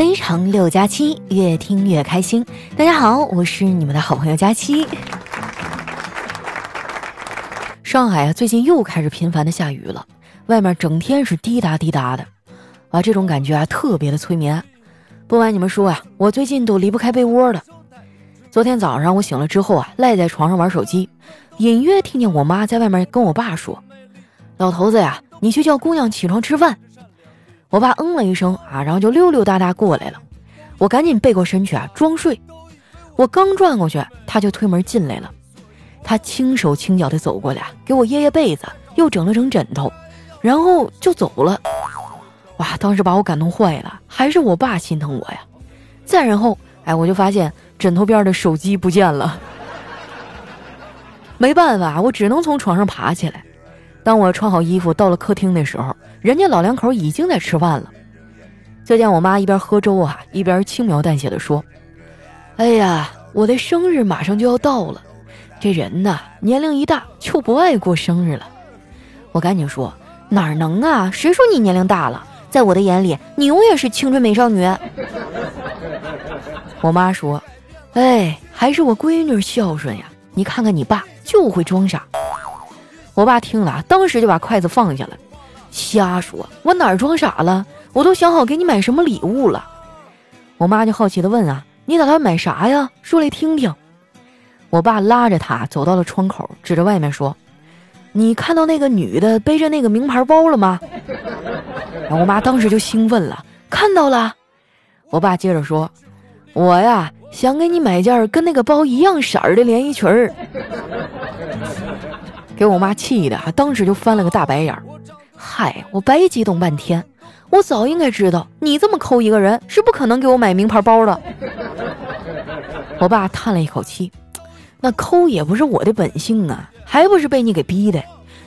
非常六加七，越听越开心。大家好，我是你们的好朋友佳期。上海啊，最近又开始频繁的下雨了，外面整天是滴答滴答的，啊，这种感觉啊特别的催眠。不瞒你们说啊，我最近都离不开被窝了。昨天早上我醒了之后啊，赖在床上玩手机，隐约听见我妈在外面跟我爸说：“老头子呀，你去叫姑娘起床吃饭。”我爸嗯了一声啊，然后就溜溜达达过来了。我赶紧背过身去啊，装睡。我刚转过去，他就推门进来了。他轻手轻脚的走过来，给我掖掖被子，又整了整枕头，然后就走了。哇，当时把我感动坏了。还是我爸心疼我呀。再然后，哎，我就发现枕头边的手机不见了。没办法，我只能从床上爬起来。当我穿好衣服到了客厅的时候，人家老两口已经在吃饭了。就见我妈一边喝粥啊，一边轻描淡写的说：“哎呀，我的生日马上就要到了，这人呐，年龄一大就不爱过生日了。”我赶紧说：“哪能啊？谁说你年龄大了？在我的眼里，你永远是青春美少女。”我妈说：“哎，还是我闺女孝顺呀！你看看你爸就会装傻。”我爸听了，当时就把筷子放下了，瞎说，我哪儿装傻了？我都想好给你买什么礼物了。我妈就好奇的问啊，你打算买啥呀？说来听听。我爸拉着他走到了窗口，指着外面说：“你看到那个女的背着那个名牌包了吗？”我妈当时就兴奋了，看到了。我爸接着说：“我呀，想给你买件跟那个包一样色儿的连衣裙儿。”给我妈气的，当时就翻了个大白眼儿。嗨，我白激动半天，我早应该知道你这么抠一个人是不可能给我买名牌包的。我爸叹了一口气，那抠也不是我的本性啊，还不是被你给逼的。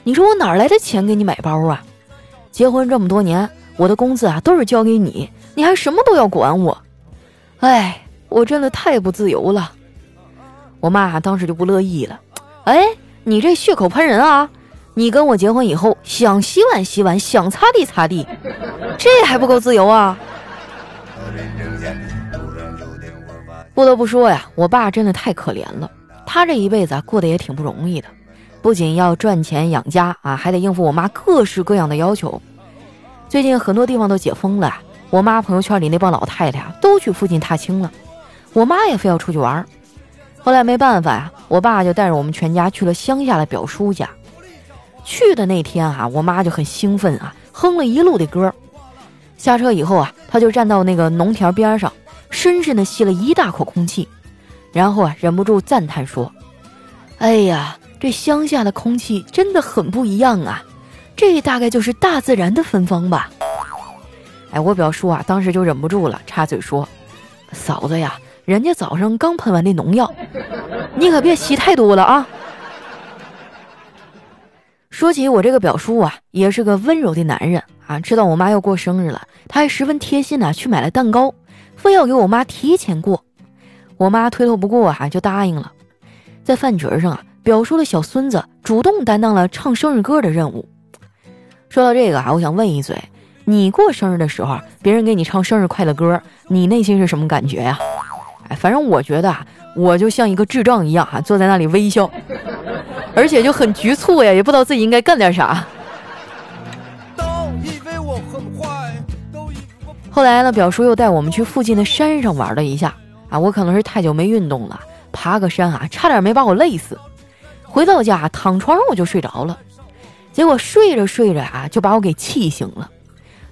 你说我哪来的钱给你买包啊？结婚这么多年，我的工资啊都是交给你，你还什么都要管我。哎，我真的太不自由了。我妈当时就不乐意了，哎。你这血口喷人啊！你跟我结婚以后，想洗碗洗碗，想擦地擦地，这还不够自由啊！不得不说呀，我爸真的太可怜了。他这一辈子啊，过得也挺不容易的，不仅要赚钱养家啊，还得应付我妈各式各样的要求。最近很多地方都解封了，我妈朋友圈里那帮老太太啊，都去附近踏青了，我妈也非要出去玩。后来没办法呀，我爸就带着我们全家去了乡下的表叔家。去的那天啊，我妈就很兴奋啊，哼了一路的歌。下车以后啊，她就站到那个农田边上，深深的吸了一大口空气，然后啊，忍不住赞叹说：“哎呀，这乡下的空气真的很不一样啊！这大概就是大自然的芬芳吧。”哎，我表叔啊，当时就忍不住了，插嘴说：“嫂子呀。”人家早上刚喷完的农药，你可别吸太多了啊！说起我这个表叔啊，也是个温柔的男人啊。知道我妈要过生日了，他还十分贴心的去买了蛋糕，非要给我妈提前过。我妈推脱不过啊，就答应了。在饭局上啊，表叔的小孙子主动担当了唱生日歌的任务。说到这个啊，我想问一嘴：你过生日的时候，别人给你唱生日快乐歌，你内心是什么感觉呀？哎，反正我觉得啊，我就像一个智障一样哈，坐在那里微笑，而且就很局促呀，也不知道自己应该干点啥。后来呢，表叔又带我们去附近的山上玩了一下啊，我可能是太久没运动了，爬个山啊，差点没把我累死。回到家躺床上我就睡着了，结果睡着睡着啊，就把我给气醒了。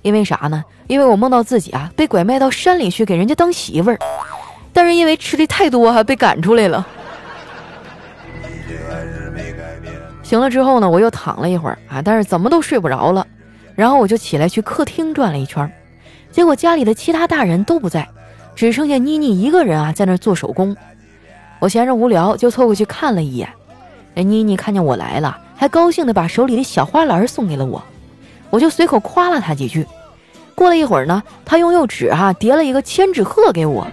因为啥呢？因为我梦到自己啊，被拐卖到山里去给人家当媳妇儿。但是因为吃的太多，还被赶出来了。醒了之后呢，我又躺了一会儿啊，但是怎么都睡不着了。然后我就起来去客厅转了一圈，结果家里的其他大人都不在，只剩下妮妮一个人啊在那做手工。我闲着无聊，就凑过去看了一眼。那妮妮看见我来了，还高兴的把手里的小花篮送给了我，我就随口夸了她几句。过了一会儿呢，他用柚纸哈叠了一个千纸鹤给我，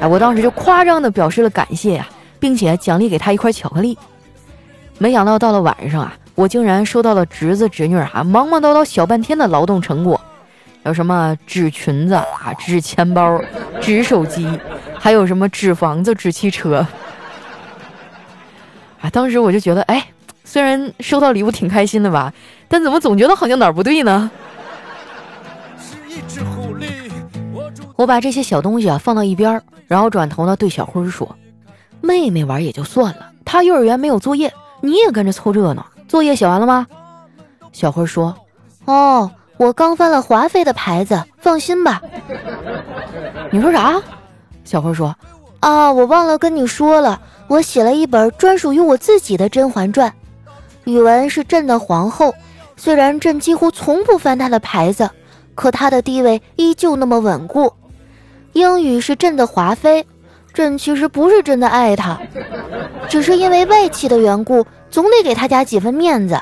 哎，我当时就夸张的表示了感谢呀，并且奖励给他一块巧克力。没想到到了晚上啊，我竟然收到了侄子侄女哈忙忙叨叨小半天的劳动成果，有什么纸裙子啊、纸钱包、纸手机，还有什么纸房子、纸汽车。啊，当时我就觉得，哎，虽然收到礼物挺开心的吧，但怎么总觉得好像哪儿不对呢？我把这些小东西啊放到一边，然后转头呢对小辉说：“妹妹玩也就算了，她幼儿园没有作业，你也跟着凑热闹。作业写完了吗？”小辉说：“哦，我刚翻了华妃的牌子，放心吧。”你说啥？小辉说：“啊，我忘了跟你说了，我写了一本专属于我自己的《甄嬛传》，宇文是朕的皇后，虽然朕几乎从不翻她的牌子，可她的地位依旧那么稳固。”英语是朕的华妃，朕其实不是真的爱她，只是因为外戚的缘故，总得给她家几分面子。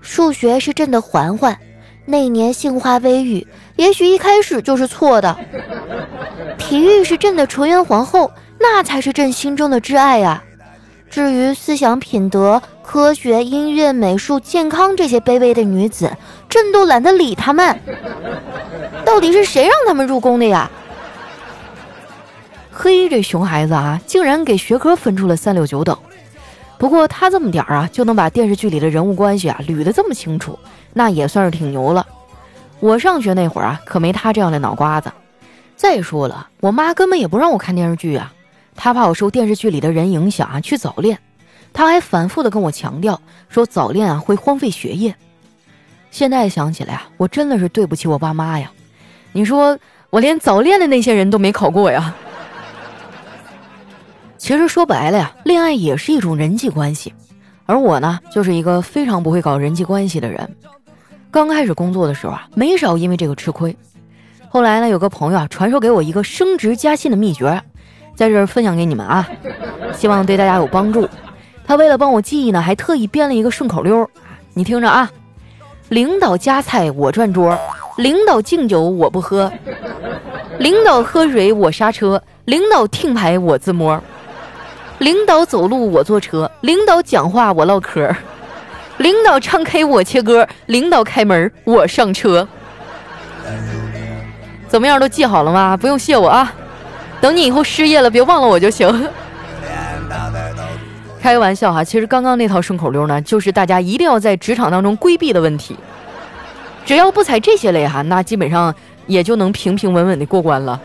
数学是朕的嬛嬛，那年杏花微雨，也许一开始就是错的。体育是朕的纯元皇后，那才是朕心中的挚爱啊。至于思想品德、科学、音乐、美术、健康这些卑微的女子，朕都懒得理她们。到底是谁让他们入宫的呀？嘿，这熊孩子啊，竟然给学科分出了三六九等。不过他这么点儿啊，就能把电视剧里的人物关系啊捋得这么清楚，那也算是挺牛了。我上学那会儿啊，可没他这样的脑瓜子。再说了，我妈根本也不让我看电视剧啊，她怕我受电视剧里的人影响啊去早恋。她还反复的跟我强调说早恋啊会荒废学业。现在想起来啊，我真的是对不起我爸妈呀。你说我连早恋的那些人都没考过呀。其实说白了呀，恋爱也是一种人际关系，而我呢，就是一个非常不会搞人际关系的人。刚开始工作的时候啊，没少因为这个吃亏。后来呢，有个朋友啊，传授给我一个升职加薪的秘诀，在这儿分享给你们啊，希望对大家有帮助。他为了帮我记忆呢，还特意编了一个顺口溜，你听着啊：领导夹菜我转桌，领导敬酒我不喝，领导喝水我刹车，领导听牌我自摸。领导走路我坐车，领导讲话我唠嗑，领导唱 K 我切歌，领导开门我上车。怎么样，都记好了吗？不用谢我啊，等你以后失业了，别忘了我就行。开个玩笑哈，其实刚刚那套顺口溜呢，就是大家一定要在职场当中规避的问题。只要不踩这些雷哈，那基本上也就能平平稳稳的过关了。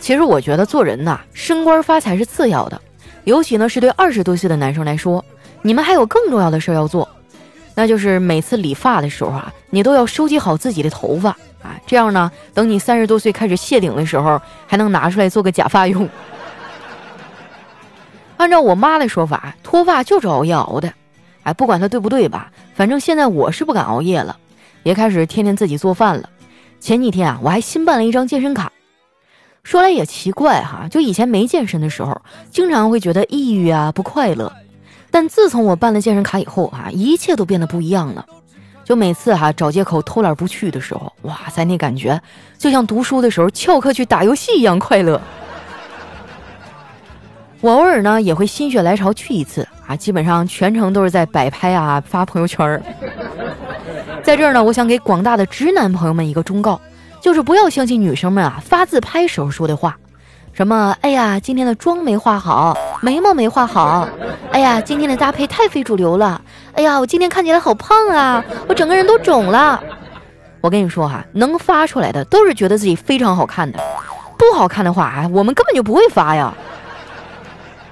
其实我觉得做人呐，升官发财是次要的，尤其呢是对二十多岁的男生来说，你们还有更重要的事要做，那就是每次理发的时候啊，你都要收集好自己的头发啊，这样呢，等你三十多岁开始谢顶的时候，还能拿出来做个假发用。按照我妈的说法，脱发就是熬夜熬的，哎，不管他对不对吧，反正现在我是不敢熬夜了，也开始天天自己做饭了。前几天啊，我还新办了一张健身卡。说来也奇怪哈，就以前没健身的时候，经常会觉得抑郁啊、不快乐。但自从我办了健身卡以后啊，一切都变得不一样了。就每次哈找借口偷懒不去的时候，哇塞，那感觉就像读书的时候翘课去打游戏一样快乐。我偶尔呢也会心血来潮去一次啊，基本上全程都是在摆拍啊、发朋友圈儿。在这儿呢，我想给广大的直男朋友们一个忠告。就是不要相信女生们啊发自拍时候说的话，什么哎呀今天的妆没化好，眉毛没画好，哎呀今天的搭配太非主流了，哎呀我今天看起来好胖啊，我整个人都肿了。我跟你说哈，能发出来的都是觉得自己非常好看的，不好看的话啊我们根本就不会发呀。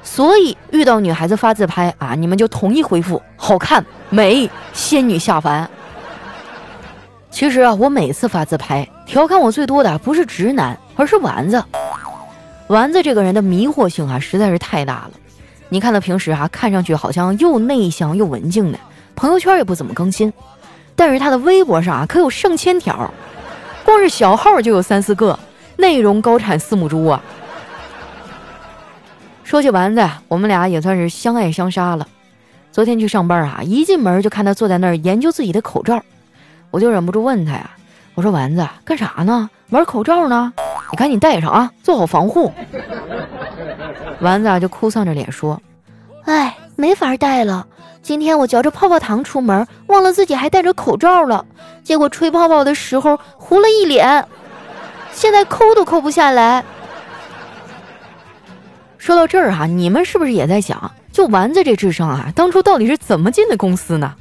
所以遇到女孩子发自拍啊，你们就统一回复好看、美、仙女下凡。其实啊，我每次发自拍，调侃我最多的不是直男，而是丸子。丸子这个人的迷惑性啊，实在是太大了。你看他平时啊，看上去好像又内向又文静的，朋友圈也不怎么更新，但是他的微博上啊，可有上千条，光是小号就有三四个，内容高产四母猪啊。说起丸子，我们俩也算是相爱相杀了。昨天去上班啊，一进门就看他坐在那儿研究自己的口罩。我就忍不住问他呀，我说丸子干啥呢？玩口罩呢？你赶紧戴上啊，做好防护。丸子啊就哭丧着脸说：“哎，没法戴了。今天我嚼着泡泡糖出门，忘了自己还戴着口罩了，结果吹泡泡的时候糊了一脸，现在抠都抠不下来。说到这儿哈，你们是不是也在想，就丸子这智商啊，当初到底是怎么进的公司呢？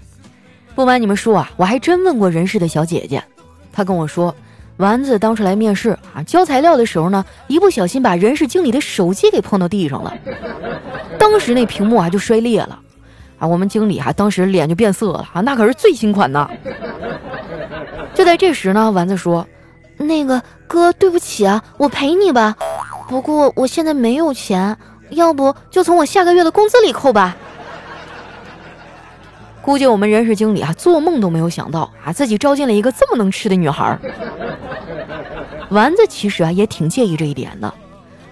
不瞒你们说啊，我还真问过人事的小姐姐，他跟我说，丸子当时来面试啊，交材料的时候呢，一不小心把人事经理的手机给碰到地上了，当时那屏幕啊就摔裂了，啊，我们经理啊当时脸就变色了啊，那可是最新款的。就在这时呢，丸子说：“那个哥，对不起啊，我赔你吧。”不过我现在没有钱，要不就从我下个月的工资里扣吧。估计我们人事经理啊，做梦都没有想到啊，自己招进了一个这么能吃的女孩。丸子其实啊，也挺介意这一点的。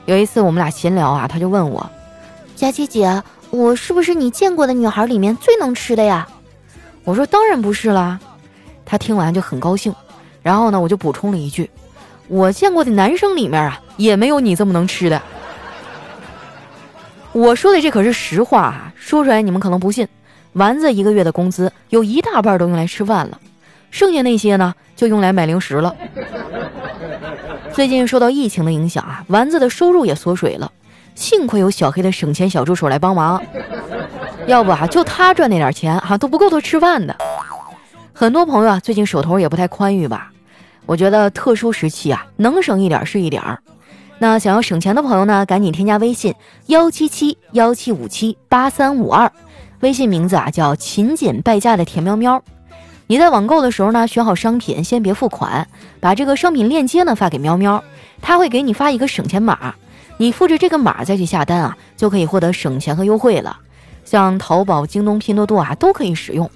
有一次我们俩闲聊啊，他就问我：“佳琪姐，我是不是你见过的女孩里面最能吃的呀？”我说：“当然不是啦。”他听完就很高兴，然后呢，我就补充了一句。我见过的男生里面啊，也没有你这么能吃的。我说的这可是实话啊，说出来你们可能不信。丸子一个月的工资有一大半都用来吃饭了，剩下那些呢就用来买零食了。最近受到疫情的影响啊，丸子的收入也缩水了，幸亏有小黑的省钱小助手来帮忙，要不啊就他赚那点钱哈都不够他吃饭的。很多朋友啊最近手头也不太宽裕吧。我觉得特殊时期啊，能省一点是一点儿。那想要省钱的朋友呢，赶紧添加微信幺七七幺七五七八三五二，微信名字啊叫勤俭败家的田喵喵。你在网购的时候呢，选好商品，先别付款，把这个商品链接呢发给喵喵，他会给你发一个省钱码，你复制这个码再去下单啊，就可以获得省钱和优惠了。像淘宝、京东、拼多多啊都可以使用。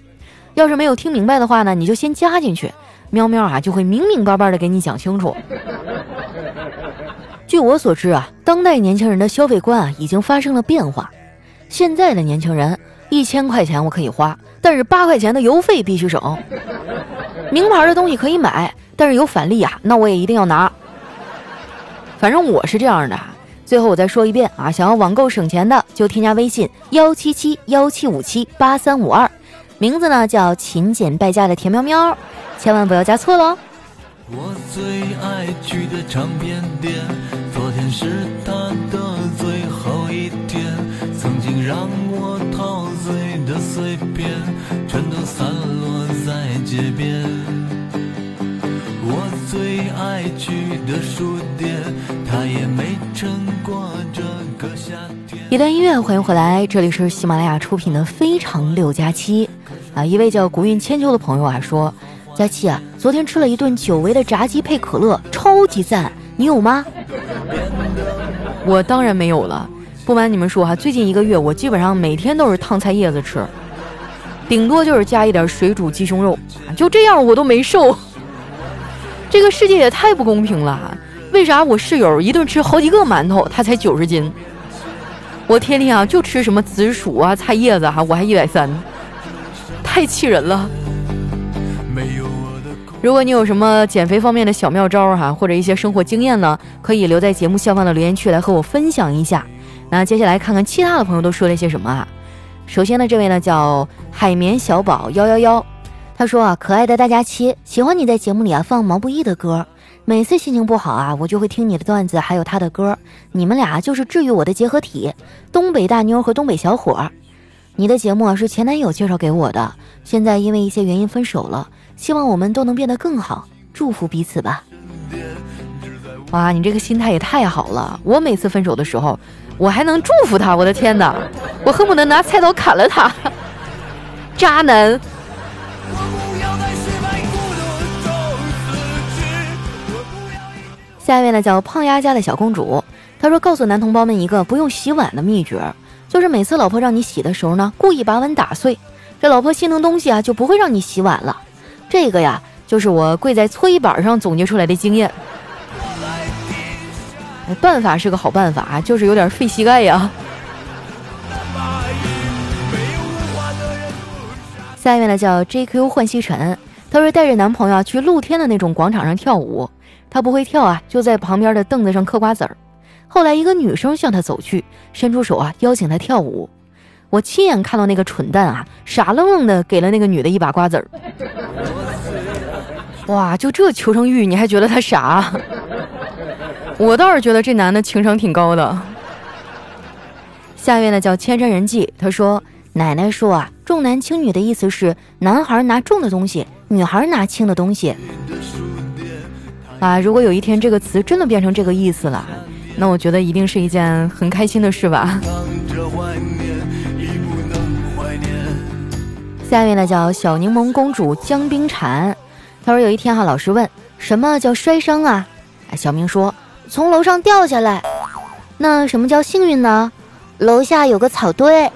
要是没有听明白的话呢，你就先加进去。喵喵啊，就会明明白白的给你讲清楚。据我所知啊，当代年轻人的消费观啊已经发生了变化。现在的年轻人，一千块钱我可以花，但是八块钱的邮费必须省。名牌的东西可以买，但是有返利啊，那我也一定要拿。反正我是这样的。最后我再说一遍啊，想要网购省钱的，就添加微信幺七七幺七五七八三五二，名字呢叫勤俭败家的田喵喵。千万不要加错喽！我最爱去的唱片店，昨天是他的最后一天。曾经让碎片，全都散落在街边。我最爱去的书店，它也没撑过这个夏天。一段音乐，欢迎回来，这里是喜马拉雅出品的《非常六加七》啊！一位叫古韵千秋的朋友啊说。佳琪啊，昨天吃了一顿久违的炸鸡配可乐，超级赞！你有吗？我当然没有了。不瞒你们说哈，最近一个月我基本上每天都是烫菜叶子吃，顶多就是加一点水煮鸡胸肉，就这样我都没瘦。这个世界也太不公平了！为啥我室友一顿吃好几个馒头，他才九十斤？我天天啊就吃什么紫薯啊、菜叶子哈，我还一百三，太气人了。如果你有什么减肥方面的小妙招哈，或者一些生活经验呢，可以留在节目下方的留言区来和我分享一下。那接下来看看其他的朋友都说了些什么啊？首先呢，这位呢叫海绵小宝幺幺幺，他说啊，可爱的大家期，喜欢你在节目里啊放毛不易的歌，每次心情不好啊，我就会听你的段子，还有他的歌，你们俩就是治愈我的结合体，东北大妞和东北小伙。你的节目啊是前男友介绍给我的，现在因为一些原因分手了。希望我们都能变得更好，祝福彼此吧。哇，你这个心态也太好了！我每次分手的时候，我还能祝福他，我的天哪，我恨不得拿菜刀砍了他。渣男。下面呢叫胖丫家的小公主，她说告诉男同胞们一个不用洗碗的秘诀，就是每次老婆让你洗的时候呢，故意把碗打碎，这老婆心疼东西啊，就不会让你洗碗了。这个呀，就是我跪在搓衣板上总结出来的经验。办法是个好办法，就是有点费膝盖呀。下面呢叫 JQ 换西尘，她说带着男朋友去露天的那种广场上跳舞，她不会跳啊，就在旁边的凳子上嗑瓜子儿。后来一个女生向她走去，伸出手啊邀请她跳舞。我亲眼看到那个蠢蛋啊，傻愣愣的给了那个女的一把瓜子儿。哇，就这求生欲，你还觉得他傻？我倒是觉得这男的情商挺高的。下一位呢叫千山人迹，他说：“奶奶说啊，重男轻女的意思是男孩拿重的东西，女孩拿轻的东西。啊，如果有一天这个词真的变成这个意思了，那我觉得一定是一件很开心的事吧。”下一位呢叫小柠檬公主江冰蝉，他说有一天哈，老师问什么叫摔伤啊？小明说从楼上掉下来。那什么叫幸运呢？楼下有个草堆。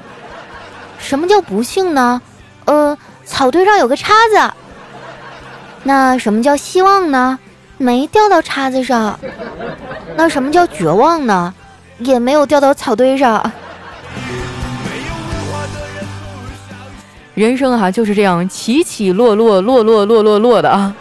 什么叫不幸呢？呃，草堆上有个叉子。那什么叫希望呢？没掉到叉子上。那什么叫绝望呢？也没有掉到草堆上。人生哈就是这样起起落落落落落落落的啊！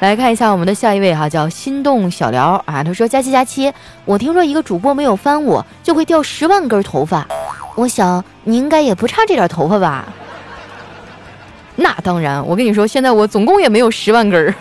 来看一下我们的下一位哈，叫心动小聊啊，他说：佳期佳期，我听说一个主播没有翻我就会掉十万根头发，我想你应该也不差这点头发吧？那当然，我跟你说，现在我总共也没有十万根儿。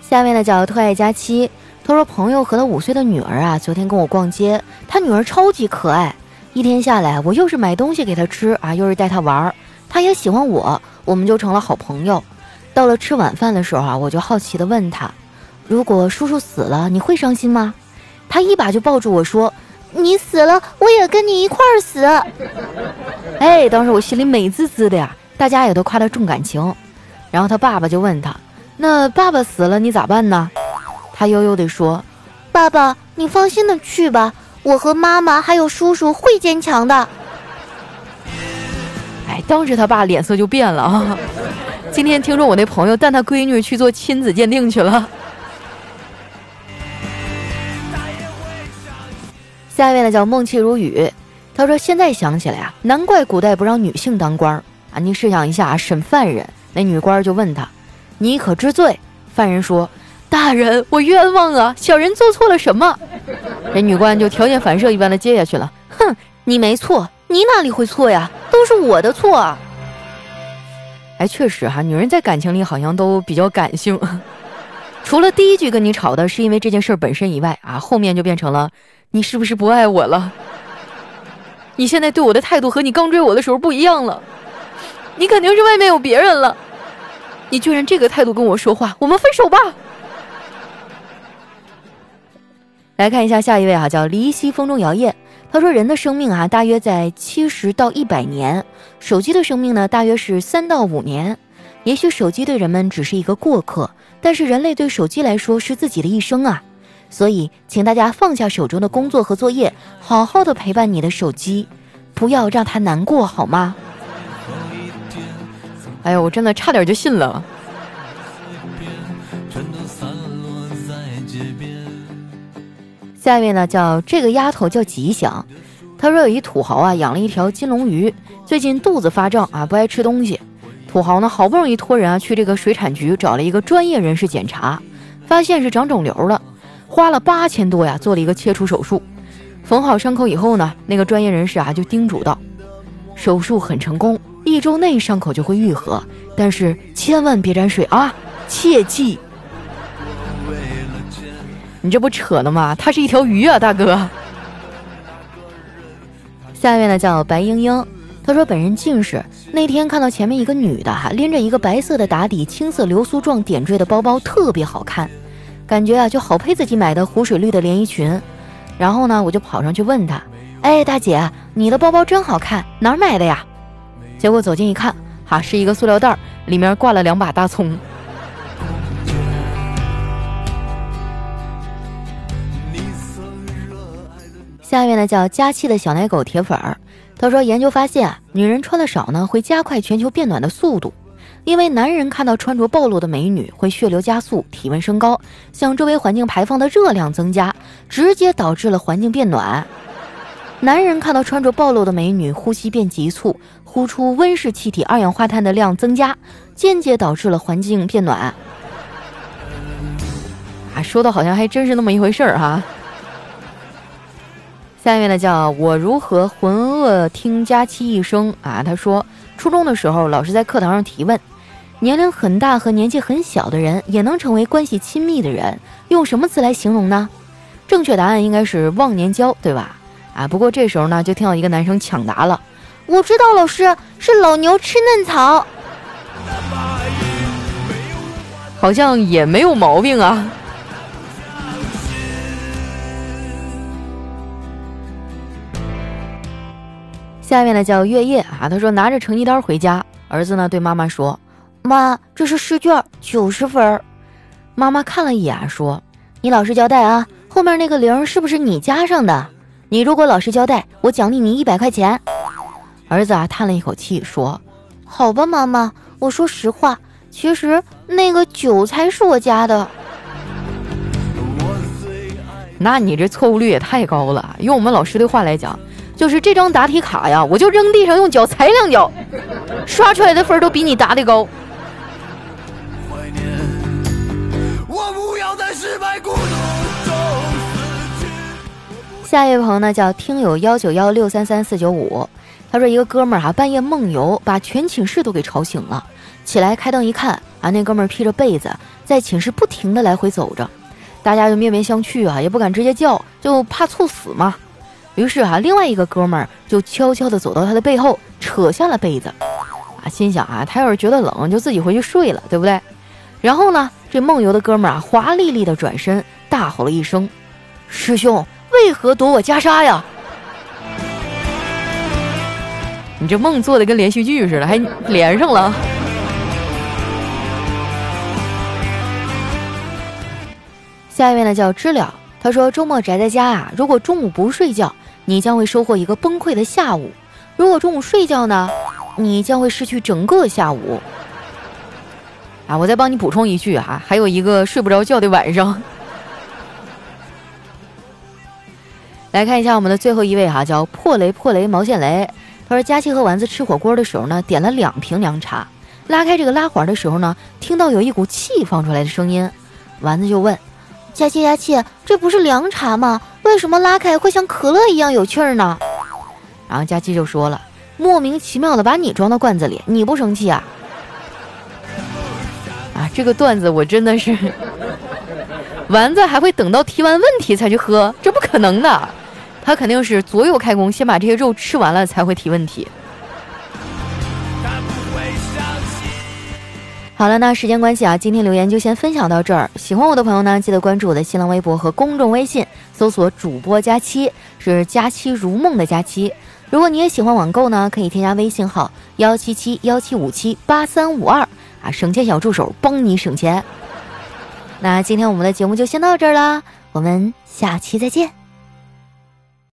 下面呢叫特爱佳期。他说：“朋友和他五岁的女儿啊，昨天跟我逛街，他女儿超级可爱。一天下来，我又是买东西给他吃啊，又是带他玩儿，他也喜欢我，我们就成了好朋友。到了吃晚饭的时候啊，我就好奇的问他：如果叔叔死了，你会伤心吗？他一把就抱住我说：你死了，我也跟你一块儿死。哎，当时我心里美滋滋的呀，大家也都夸他重感情。然后他爸爸就问他：那爸爸死了，你咋办呢？”他悠悠地说：“爸爸，你放心的去吧，我和妈妈还有叔叔会坚强的。”哎，当时他爸脸色就变了啊！今天听说我那朋友带他闺女去做亲子鉴定去了。下一位呢叫梦气如雨，他说：“现在想起来啊，难怪古代不让女性当官啊！你试想一下啊，审犯人，那女官就问他：‘你可知罪？’犯人说。”大人，我冤枉啊！小人做错了什么？这女官就条件反射一般的接下去了。哼，你没错，你哪里会错呀？都是我的错。啊！哎，确实哈，女人在感情里好像都比较感性。除了第一句跟你吵的是因为这件事本身以外啊，后面就变成了你是不是不爱我了？你现在对我的态度和你刚追我的时候不一样了。你肯定是外面有别人了。你居然这个态度跟我说话，我们分手吧。来看一下下一位啊，叫离西风中摇曳。他说：“人的生命啊，大约在七十到一百年；手机的生命呢，大约是三到五年。也许手机对人们只是一个过客，但是人类对手机来说是自己的一生啊。所以，请大家放下手中的工作和作业，好好的陪伴你的手机，不要让它难过，好吗？”哎呦，我真的差点就信了。下面呢叫这个丫头叫吉祥，她说有一土豪啊养了一条金龙鱼，最近肚子发胀啊不爱吃东西，土豪呢好不容易托人啊去这个水产局找了一个专业人士检查，发现是长肿瘤了，花了八千多呀做了一个切除手术，缝好伤口以后呢，那个专业人士啊就叮嘱道，手术很成功，一周内伤口就会愈合，但是千万别沾水啊，切记。你这不扯呢吗？它是一条鱼啊，大哥。下面呢叫白英英，她说本人近视，那天看到前面一个女的哈拎着一个白色的打底青色流苏状点缀的包包，特别好看，感觉啊就好配自己买的湖水绿的连衣裙。然后呢，我就跑上去问她：“哎，大姐，你的包包真好看，哪儿买的呀？”结果走近一看，哈是一个塑料袋，里面挂了两把大葱。下面呢叫佳期的小奶狗铁粉儿，他说研究发现啊，女人穿的少呢会加快全球变暖的速度，因为男人看到穿着暴露的美女会血流加速、体温升高，向周围环境排放的热量增加，直接导致了环境变暖。男人看到穿着暴露的美女，呼吸变急促，呼出温室气体二氧化碳的量增加，间接导致了环境变暖。啊，说的好像还真是那么一回事儿哈。下面呢叫我如何浑噩听佳期一生啊？他说，初中的时候，老师在课堂上提问，年龄很大和年纪很小的人也能成为关系亲密的人，用什么词来形容呢？正确答案应该是忘年交，对吧？啊，不过这时候呢，就听到一个男生抢答了，我知道，老师是老牛吃嫩草，好像也没有毛病啊。下面呢叫月夜啊，他说拿着成绩单回家，儿子呢对妈妈说：“妈，这是试卷，九十分。”妈妈看了一眼说：“你老实交代啊，后面那个零是不是你加上的？你如果老实交代，我奖励你一百块钱。”儿子啊叹了一口气说：“好吧，妈妈，我说实话，其实那个九才是我加的。”那你这错误率也太高了，用我们老师的话来讲。就是这张答题卡呀，我就扔地上用脚踩两脚，刷出来的分都比你答的高。下一位朋友呢叫听友幺九幺六三三四九五，他说一个哥们儿啊半夜梦游，把全寝室都给吵醒了，起来开灯一看啊，那哥们儿披着被子在寝室不停的来回走着，大家就面面相觑啊，也不敢直接叫，就怕猝死嘛。于是啊，另外一个哥们儿就悄悄地走到他的背后，扯下了被子，啊，心想啊，他要是觉得冷，就自己回去睡了，对不对？然后呢，这梦游的哥们儿啊，华丽丽的转身，大吼了一声：“师兄，为何夺我袈裟呀？”你这梦做的跟连续剧似的，还连上了。下一位呢，叫知了，他说周末宅在家啊，如果中午不睡觉。你将会收获一个崩溃的下午。如果中午睡觉呢，你将会失去整个下午。啊，我再帮你补充一句哈，还有一个睡不着觉的晚上。来看一下我们的最后一位哈，叫破雷破雷毛线雷。他说佳期和丸子吃火锅的时候呢，点了两瓶凉茶。拉开这个拉环的时候呢，听到有一股气放出来的声音。丸子就问。佳琪，佳琪，这不是凉茶吗？为什么拉开会像可乐一样有趣儿呢？然后佳琪就说了：“莫名其妙的把你装到罐子里，你不生气啊？”啊，这个段子我真的是，丸子还会等到提完问题才去喝，这不可能的，他肯定是左右开弓，先把这些肉吃完了才会提问题。好了，那时间关系啊，今天留言就先分享到这儿。喜欢我的朋友呢，记得关注我的新浪微博和公众微信，搜索“主播佳期”，是“佳期如梦”的佳期。如果你也喜欢网购呢，可以添加微信号幺七七幺七五七八三五二啊，省钱小助手帮你省钱。那今天我们的节目就先到这儿啦，我们下期再见。